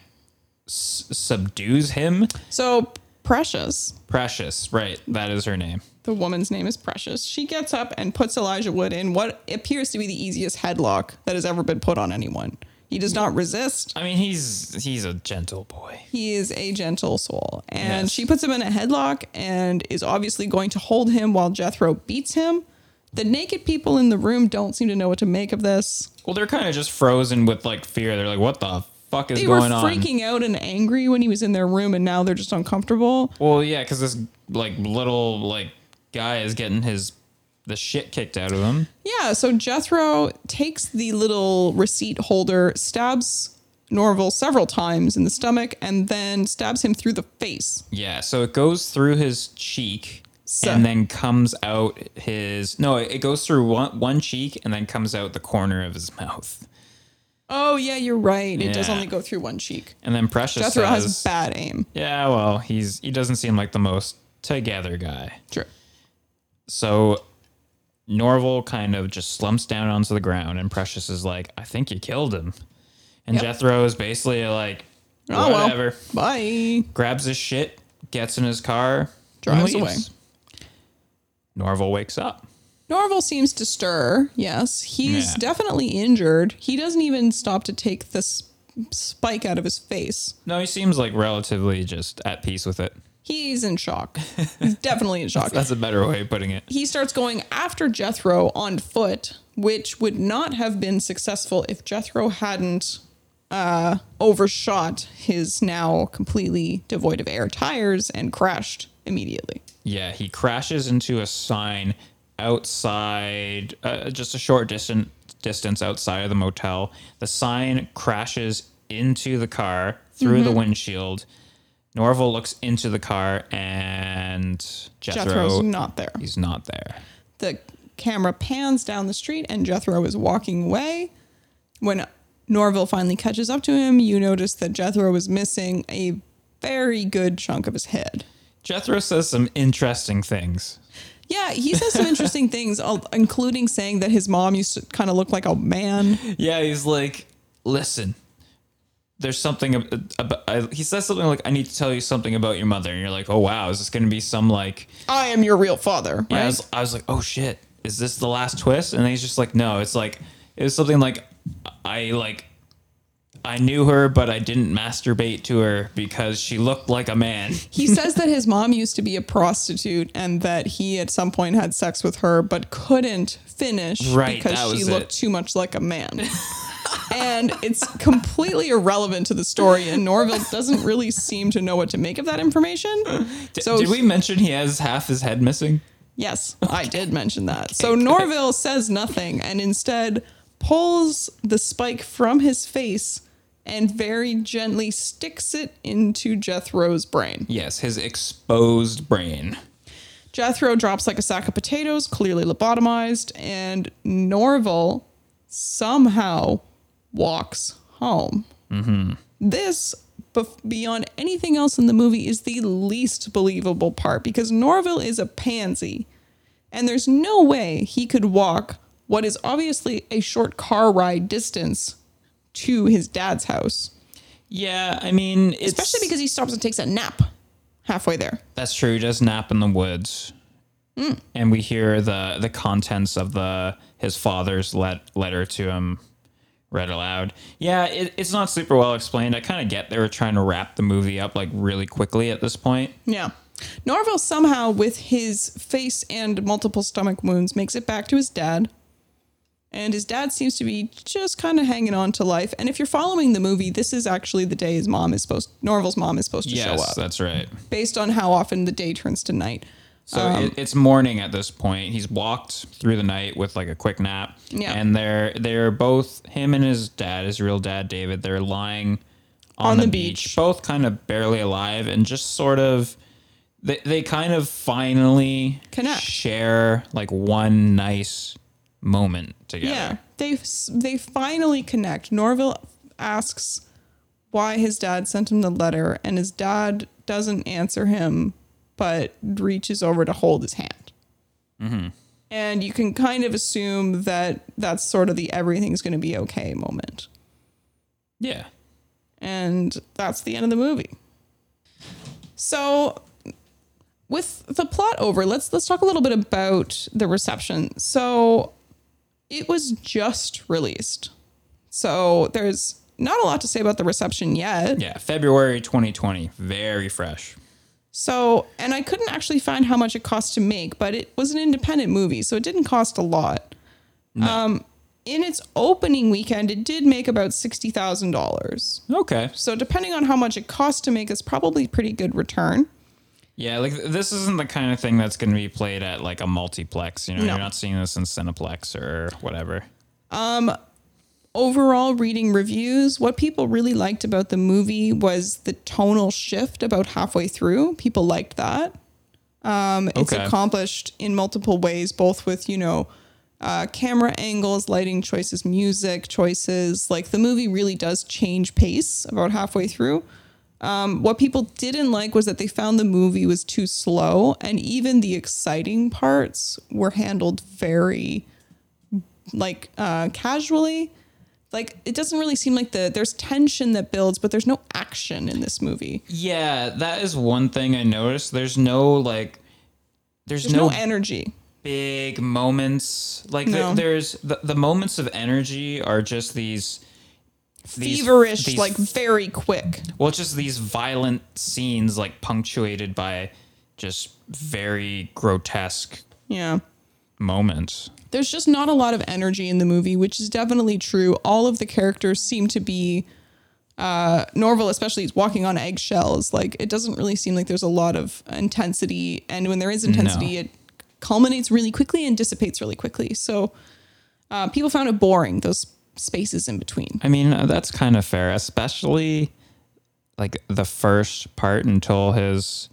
s- subdues him. so Precious, Precious, right? That is her name. the woman's name is Precious. She gets up and puts Elijah Wood in what appears to be the easiest headlock that has ever been put on anyone. He does not resist. I mean, he's he's a gentle boy. He is a gentle soul. And Yes. she puts him in a headlock and is obviously going to hold him while Jethro beats him. The naked people in the room don't seem to know what to make of this. Well, they're kind of just frozen with like fear. They're like, "What the fuck is going on? They were going on?" freaking out and angry when he was in their room, and now they're just uncomfortable. Well, yeah, because this like little like guy is getting his the shit kicked out of him. Yeah, so Jethro takes the little receipt holder, stabs Norval several times in the stomach, and then stabs him through the face. Yeah, so it goes through his cheek So- and then comes out his no, it goes through one one cheek and then comes out the corner of his mouth. Oh, yeah, you're right. It does only go through one cheek. And then Precious Jethro says, has bad aim. "Yeah, well, he's he doesn't seem like the most together guy." True. So Norval kind of just slumps down onto the ground, and Precious is like, "I think you killed him." And Yep. Jethro is basically like, Oh, "Whatever." well. Bye. grabs his shit, gets in his car, Drives away. Norval wakes up. Norval seems to stir. Yes, he's Yeah. definitely injured. He doesn't even stop to take this spike out of his face. No, he seems like relatively just at peace with it. He's in shock. He's definitely in shock. That's a better way of putting it. he starts going after Jethro on foot, which would not have been successful if Jethro hadn't uh, overshot his now completely devoid of air tires and crashed immediately. Yeah, he crashes into a sign outside, uh, just a short distance distance outside of the motel. The sign crashes into the car through the windshield. Norval looks into the car and Jethro, Jethro's not there. he's not there. The camera pans down the street and Jethro is walking away. When Norval finally catches up to him, you notice that Jethro is missing a very good chunk of his head. Jethro says some interesting things. Yeah, he says some interesting things, including saying that his mom used to kind of look like a man. Yeah, he's like, listen, there's something about, he says something like, I need to tell you something about your mother. And you're like, oh, wow, is this going to be some like, I am your real father, right? yeah, I, was, I was like, oh shit, is this the last twist? And he's just like, no, it's like, it was something like, I like, I knew her, but I didn't masturbate to her because she looked like a man. He says that his mom used to be a prostitute and that he at some point had sex with her but couldn't finish Right, because she looked it. too much like a man. and it's completely irrelevant to the story and Norval doesn't really seem to know what to make of that information. So Did we mention he has half his head missing? Yes, I did mention that. so Norval says nothing and instead pulls the spike from his face and very gently sticks it into Jethro's brain. Yes, his exposed brain. Jethro drops like a sack of potatoes, clearly lobotomized, and Norval somehow walks home. Mm-hmm. This, beyond anything else in the movie, is the least believable part because Norval is a pansy, and there's no way he could walk what is obviously a short car ride distance to his dad's house, Yeah, I mean, especially because he stops and takes a nap halfway there. That's true. He does nap in the woods, hmm. and we hear the the contents of the his father's let, letter to him read aloud. Yeah, it, it's not super well explained. I kind of get they were trying to wrap the movie up like really quickly at this point. Yeah. Norval somehow, with his face and multiple stomach wounds, makes it back to his dad. And his dad seems to be just kind of hanging on to life. And if you're following the movie, this is actually the day his mom is supposed Norval's mom is supposed to show up. Yes, that's right. based on how often the day turns to night. So Um, it, it's morning at this point. He's walked through the night with like a quick nap. Yeah. And they're they're both him and his dad, his real dad David. They're lying on, On the, the beach, beach. both kind of barely alive, and just sort of they they kind of finally Connect. share like one nice moment together. Yeah, they they finally connect. Norval asks why his dad sent him the letter, and his dad doesn't answer him, but reaches over to hold his hand. Mm-hmm. And you can kind of assume that that's sort of the everything's going to be okay moment. Yeah. And that's the end of the movie. So with the plot over, let's let's talk a little bit about the reception. So it was just released. So there's not a lot to say about the reception yet. Yeah. February 2020. Very fresh. So, and I couldn't actually find how much it cost to make, but it was an independent movie, so it didn't cost a lot. Um, in its opening weekend, it did make about sixty thousand dollars. Okay. So, depending on how much it cost to make, it's probably pretty good return. Yeah, like this isn't the kind of thing that's going to be played at like a multiplex. You know, No. you're not seeing this in Cineplex or whatever. Um, overall, reading reviews, what people really liked about the movie was the tonal shift about halfway through. People liked that. Um, it's Okay. accomplished in multiple ways, both with, you know, uh, camera angles, lighting choices, music choices. Like the movie really does change pace about halfway through. Um, what people didn't like was that they found the movie was too slow, and even the exciting parts were handled very like uh, casually. Like it doesn't really seem like the there's tension that builds, but there's no action in this movie. Yeah, that is one thing I noticed. There's no like, there's, There's no, no, energy. big moments. Like No. there's the, the moments of energy are just these these- feverish, these- like very quick. well, just these violent scenes, like punctuated by just very grotesque Yeah. moments. There's just not a lot of energy in the movie, which is definitely true. All of the characters seem to be uh Norval especially is walking on eggshells. Like it doesn't really seem like there's a lot of intensity and when there is intensity No. it culminates really quickly and dissipates really quickly. So uh, people found it boring those spaces in between. I mean, uh, that's kind of fair, especially like the first part until his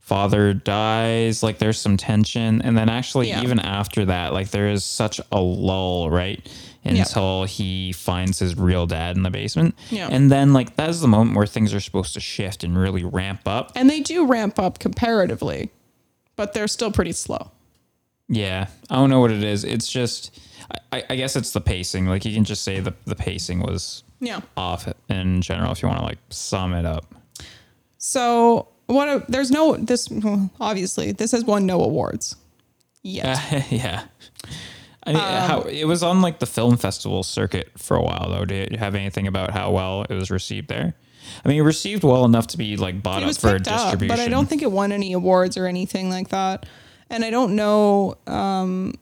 father dies. Like, there's some tension. And then, actually, Yeah. even after that, like, there is such a lull, right? Until he finds his real dad in the basement. Yeah. And then, like, that's the moment where things are supposed to shift and really ramp up. And they do ramp up comparatively, but they're still pretty slow. Yeah. I don't know what it is. It's just, I, I guess it's the pacing. Like, you can just say the, the pacing was Yeah. off in general if you want to, like, sum it up. So what? A, there's no this. Obviously, this has won no awards yet. yeah. I mean, Um, how it was on like the film festival circuit for a while though. Did you have anything about how well it was received there? I mean, it received well enough to be like bought up for picked up, distribution. but I don't think it won any awards or anything like that. And I don't know. Um,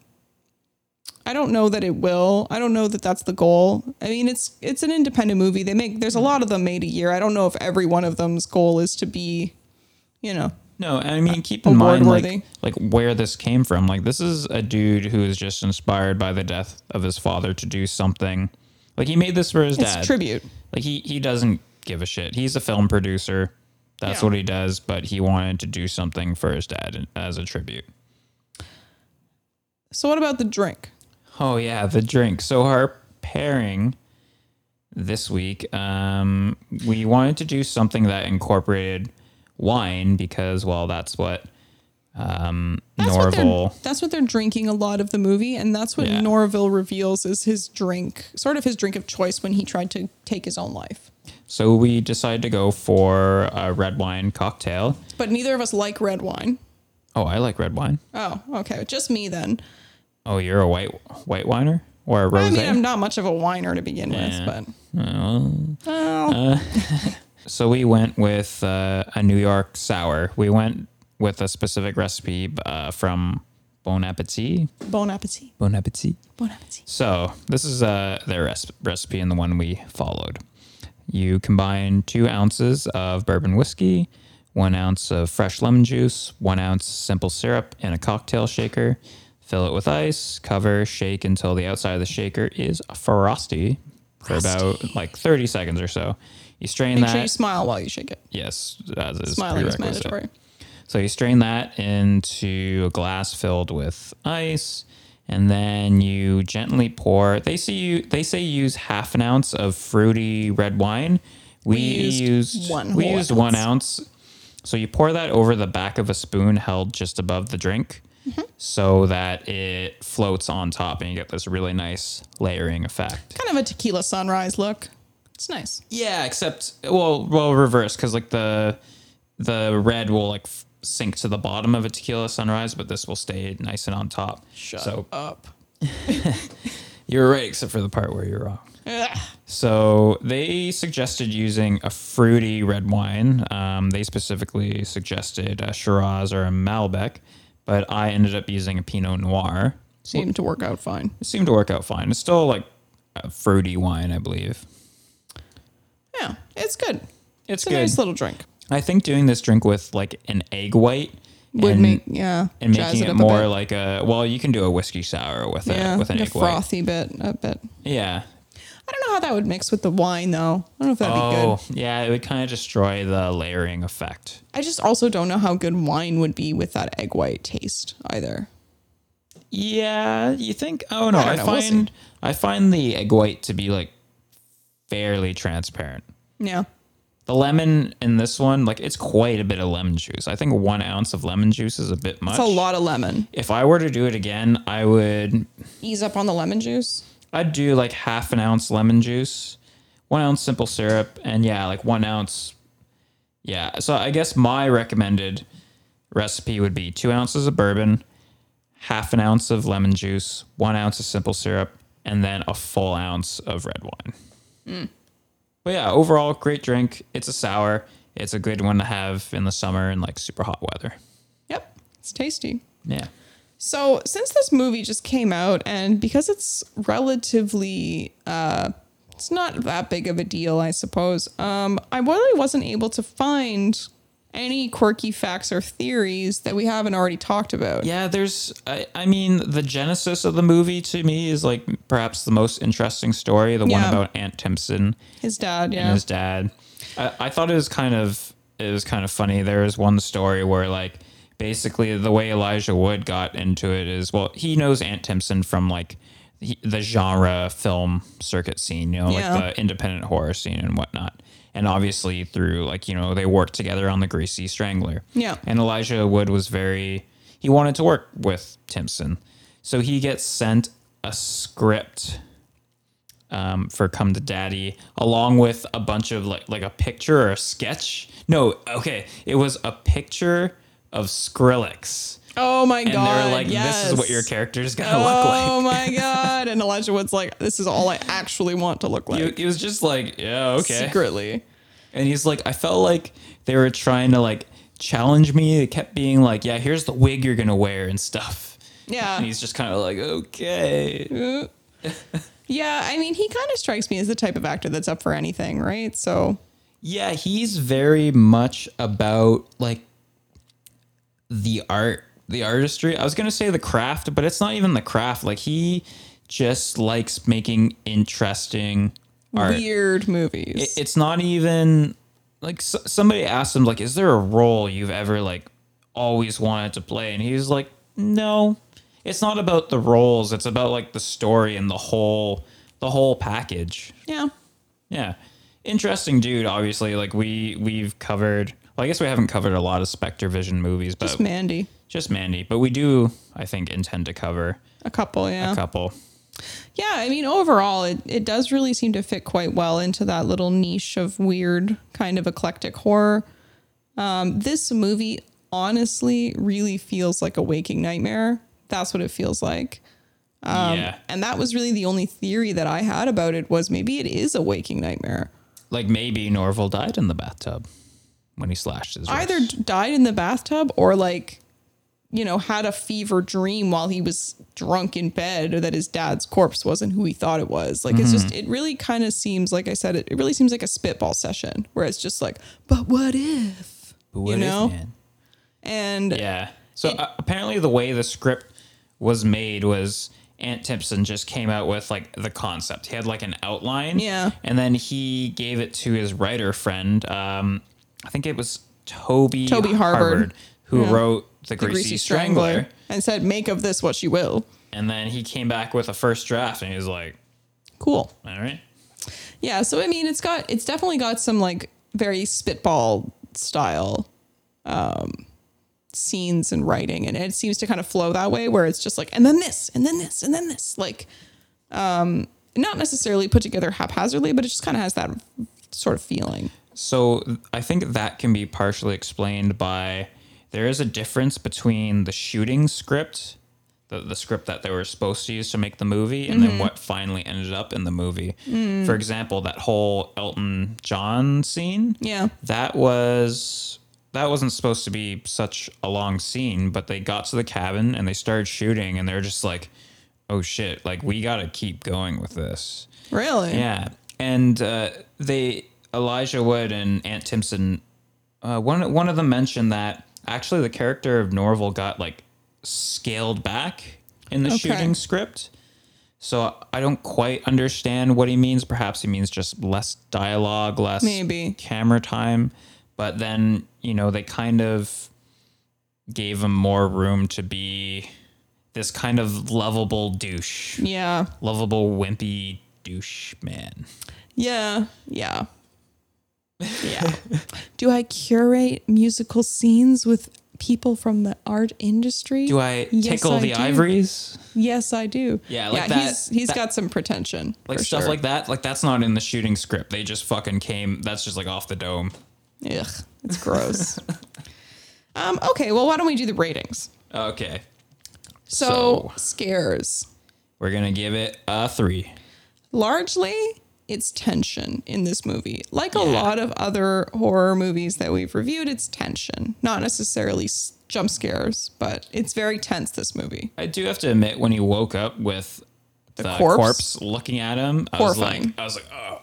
I don't know that it will. I don't know that that's the goal. I mean, it's it's an independent movie. They make there's a lot of them made a year. I don't know if every one of them's goal is to be, you know, No, and I mean, keep in mind like like where this came from. Like this is a dude who is just inspired by the death of his father to do something. Like he made this for his it's dad. tribute. Like he he doesn't give a shit. He's a film producer. That's Yeah. what he does. But he wanted to do something for his dad as a tribute. So what about the drink? Oh yeah, the drink. So our pairing this week, um, we wanted to do something that incorporated wine because, well, that's what um, That's what they're that's what they're drinking a lot of the movie, and that's what Yeah. Norval reveals is his drink, sort of his drink of choice when he tried to take his own life. So we decided to go for a red wine cocktail. But neither of us like red wine. Oh, I like red wine. Oh, okay, just me then. Oh, you're a white white winer or a rosé? I mean, I'm not much of a whiner to begin Yeah. with, but well, So we went with uh, a New York sour. We went with a specific recipe uh, from Bon Appetit. bon appetit. Bon Appetit. Bon appetit. So this is uh, their res- recipe and the one we followed. You combine two ounces of bourbon whiskey, one ounce of fresh lemon juice, one ounce simple syrup in a cocktail shaker. Fill it with ice, cover, shake until the outside of the shaker is frosty for about like 30 seconds or so. You strain Make that. sure you smile while you shake it. yes, as is Smiling is mandatory. So you strain that into a glass filled with ice, and then you gently pour. They say you they say use half an ounce of fruity red wine. We, We used used one we used one ounce. ounce. So you pour that over the back of a spoon held just above the drink, Mm-hmm. so that it floats on top, and you get this really nice layering effect. Kind of a tequila sunrise look. It's nice. Yeah, except well, well, reverse because like the the red will like f- sink to the bottom of a tequila sunrise, but this will stay nice and on top. Shut so up. you're right, except for the part where you're wrong. Ugh. So they suggested using a fruity red wine. Um, they specifically suggested a Shiraz or a Malbec, but I ended up using a Pinot Noir. Seemed to work out fine. It seemed to work out fine. It's still like a fruity wine, I believe. Yeah, it's good. It's, It's a good. nice little drink. I think doing this drink with like an egg white Would and, make yeah, and making it, a more like a well, you can do a whiskey sour with yeah, it with an egg white. frothy bit, a bit. Yeah. I don't know how that would mix with the wine though. I don't know if that'd be Oh, good. yeah. It would kind of destroy the layering effect. I just also don't know how good wine would be with that egg white taste either. Yeah, you think? Oh no, I know, we'll find I find the egg white to be like fairly transparent. Yeah. The lemon in this one, like it's quite a bit of lemon juice. I think one ounce of lemon juice is a bit much. It's a lot of lemon. If I were to do it again, I would Ease up on the lemon juice. I'd do like half an ounce lemon juice, one ounce simple syrup, and yeah, like one ounce. Yeah. So I guess my recommended recipe would be two ounces of bourbon, half an ounce of lemon juice, one ounce of simple syrup, and then a full ounce of red wine. Mm. But yeah, overall, great drink. It's a sour. It's a good one to have in the summer and like super hot weather. Yep, it's tasty. Yeah. So, since this movie just came out, and because it's relatively, uh, it's not that big of a deal, I suppose. Um, I really wasn't able to find any quirky facts or theories that we haven't already talked about. Yeah, there's, I, I mean, the genesis of the movie to me is like perhaps the most interesting story, the Yeah. one about Ant Timpson His dad, yeah, and his dad. I, I thought it was kind of, it was kind of funny. There was one story where like basically the way Elijah Wood got into it is, well, he knows Ant Timpson from like the, the genre film circuit scene, you know, Yeah. like the independent horror scene and whatnot. And obviously through like, you know, they worked together on the Greasy Strangler. Yeah. And Elijah Wood was very, he wanted to work with Timpson. So he gets sent a script um, for Come to Daddy, along with a bunch of like like a picture or a sketch. No, okay, it was a picture of Skrillex, Oh my and god! they were like, yes. "This is what your character's gonna look oh like." Oh my god! And Elijah Wood's like, "This is all I actually want to look like." He, he was just like, "Yeah, okay." Secretly, And he's like, I felt like they were trying to like challenge me. They kept being like, "Yeah, here's the wig you're gonna wear and stuff." yeah. And he's just kind of like, "Okay." Yeah, I mean, he kind of strikes me as the type of actor that's up for anything, right? So, Yeah, he's very much about like the art, the artistry. I was gonna say the craft, but it's not even the craft. Like he just likes making interesting art. weird movies. It- it's not even like s- somebody asked him like, "Is there a role you've ever like always wanted to play?" And he was like, "No." It's not about the roles. It's about like the story and the whole the whole package. yeah. Yeah. Interesting dude, obviously. Like we we've covered well, I guess we haven't covered a lot of Spectre Vision movies, but Just Mandy. just Mandy. But we do, I think, intend to cover A couple, yeah. a couple. Yeah, I mean, overall, it, it does really seem to fit quite well into that little niche of weird, kind of eclectic horror. Um, this movie honestly really feels like a waking nightmare. That's what it feels like. yeah. And that was really the only theory that I had about it was maybe it is a waking nightmare. Like maybe Norval died in the bathtub when he slashed his wrist. Either died in the bathtub or like, you know, had a fever dream while he was drunk in bed or that his dad's corpse wasn't who he thought it was. Like it's just it really kind of seems like I said it, it really seems like a spitball session where it's just like, but what if? But you what if, know? man? And Yeah. So uh, apparently, the way the script was made was Ant Timpson just came out with like the concept. He had like an outline. Yeah. And then he gave it to his writer friend. Um, I think it was Toby Toby Harvard. who Yeah. wrote the the Greasy, Strangler. and said, make of this what you will. And then he came back with a first draft, and he was like, Cool. "All right." Yeah, so I mean, it's got it's definitely got some like very spitball style um, scenes and writing, and it seems to kind of flow that way, where it's just like, and then this, and then this, and then this, like, um, not necessarily put together haphazardly, but it just kind of has that sort of feeling. So I think that can be partially explained by there is a difference between the shooting script, the, the script that they were supposed to use to make the movie, and then what finally ended up in the movie. For example, that whole Elton John scene, Yeah, that was that wasn't supposed to be such a long scene, but they got to the cabin and they started shooting, and they're just like, "Oh shit! Like we got to keep going with this." really. Yeah, and uh, they Elijah Wood and Ant Timpson. Uh, one one of them mentioned that actually the character of Norval got like scaled back in the Okay. shooting script. So I don't quite understand what he means. Perhaps he means just less dialogue, less Maybe. camera time. But then you know they kind of gave him more room to be this kind of lovable douche Yeah, lovable, wimpy douche man. yeah, yeah, yeah. Do I curate musical scenes with people from the art industry? Do I Yes, tickle I the do. ivories? Yes, I do. Yeah, like yeah, that- He's he's that- got some pretension, Like stuff sure. like that? Like that's not in the shooting script. They just fucking came. That's just like off the dome. Ugh, it's gross. um, okay, well, why don't we do the ratings? Okay. So, scares. We're gonna give it a three. Largely, it's tension in this movie. Like a lot of other horror movies that we've reviewed, it's tension, not necessarily jump scares, but it's very tense. This movie. I do have to admit, when he woke up with the, corpse? corpse? looking at him, I was Horrifying. like, I was like, oh,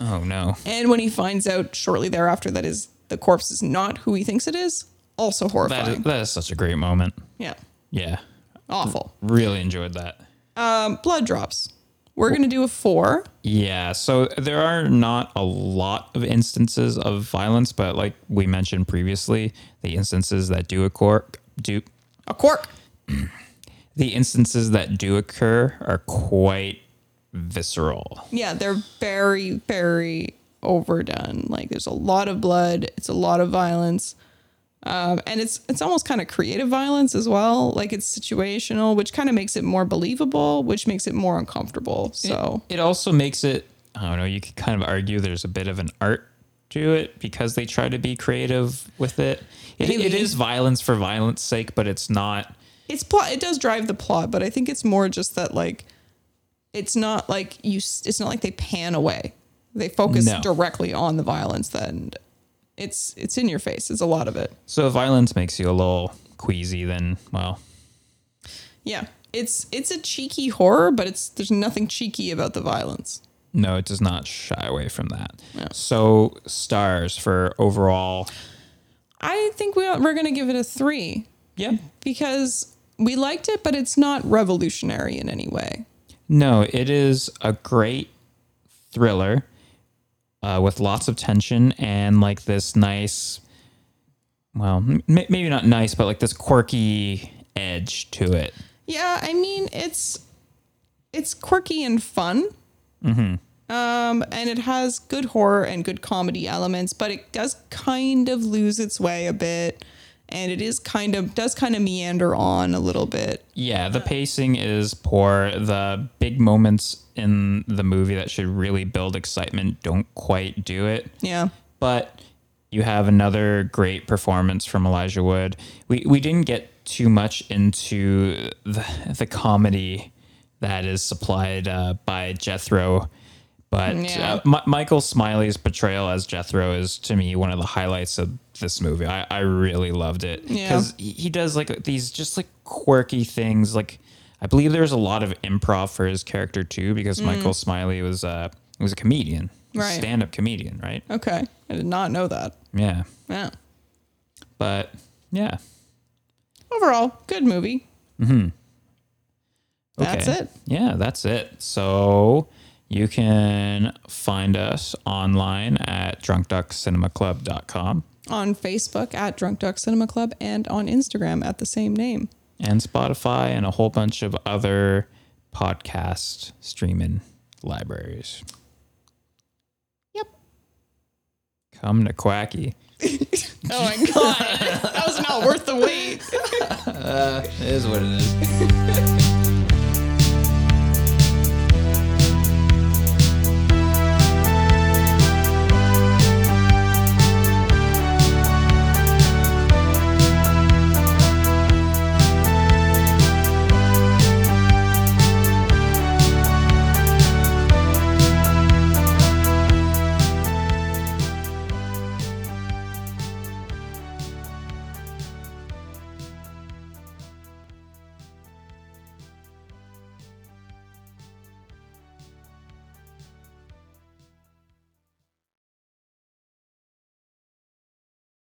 oh no. And when he finds out shortly thereafter that is the corpse is not who he thinks it is, also horrifying. is, that is such a great moment. yeah, Yeah, awful. really enjoyed that. Um, blood drops. We're gonna do a four. Yeah, so there are not a lot of instances of violence, but like we mentioned previously, the instances that do occur do A cork. the instances that do occur are quite visceral. Yeah, they're very, very overdone. Like there's a lot of blood. It's a lot of violence. Um, and it's it's almost kind of creative violence as well. Like it's situational, which kind of makes it more believable, which makes it more uncomfortable. So It also makes it, I don't know, you could kind of argue there's a bit of an art to it because they try to be creative with it. It, it is violence for violence sake, but it's not. it's plot. It does drive the plot, but I think it's more just that like it's not like you. It's not like they pan away. They focus No. directly on the violence. Then it's it's in your face. It's a lot of it. So if violence makes you a little queasy, then, well, Yeah, it's it's a cheeky horror, but it's there's nothing cheeky about the violence. no, it does not shy away from that. So stars for overall. I think we we're gonna give it a three Yeah. because we liked it, but it's not revolutionary in any way. No, it is a great thriller uh, with lots of tension and like this nice, well, m- maybe not nice, but like this quirky edge to it. Yeah, I mean it's it's quirky and fun. Um, and it has good horror and good comedy elements, but it does kind of lose its way a bit, and it is kind of does kind of meander on a little bit. Yeah, the pacing is poor. The big moments in the movie that should really build excitement don't quite do it. Yeah, but you have another great performance from Elijah Wood. We we didn't get too much into the the comedy that is supplied uh, by Jethro, but Yeah. uh, Mi- Michael Smiley's portrayal as Jethro is to me one of the highlights of this movie. I, I really loved it Yeah. because he he does like these just like quirky things. Like I believe there's a lot of improv for his character too because Michael Smiley was uh was a comedian, Right. stand up comedian, right? okay, I did not know that. Yeah. Yeah, But yeah. overall, good movie. That's Okay. That's it. Yeah, that's it. So you can find us online at drunkduckcinemaclub.com On Facebook at Drunk Duck Cinema Club and on Instagram at the same name. and Spotify and a whole bunch of other podcast streaming libraries. Yep. Come to Quacky. Oh my god, that was not worth the wait. Uh, it is what it is.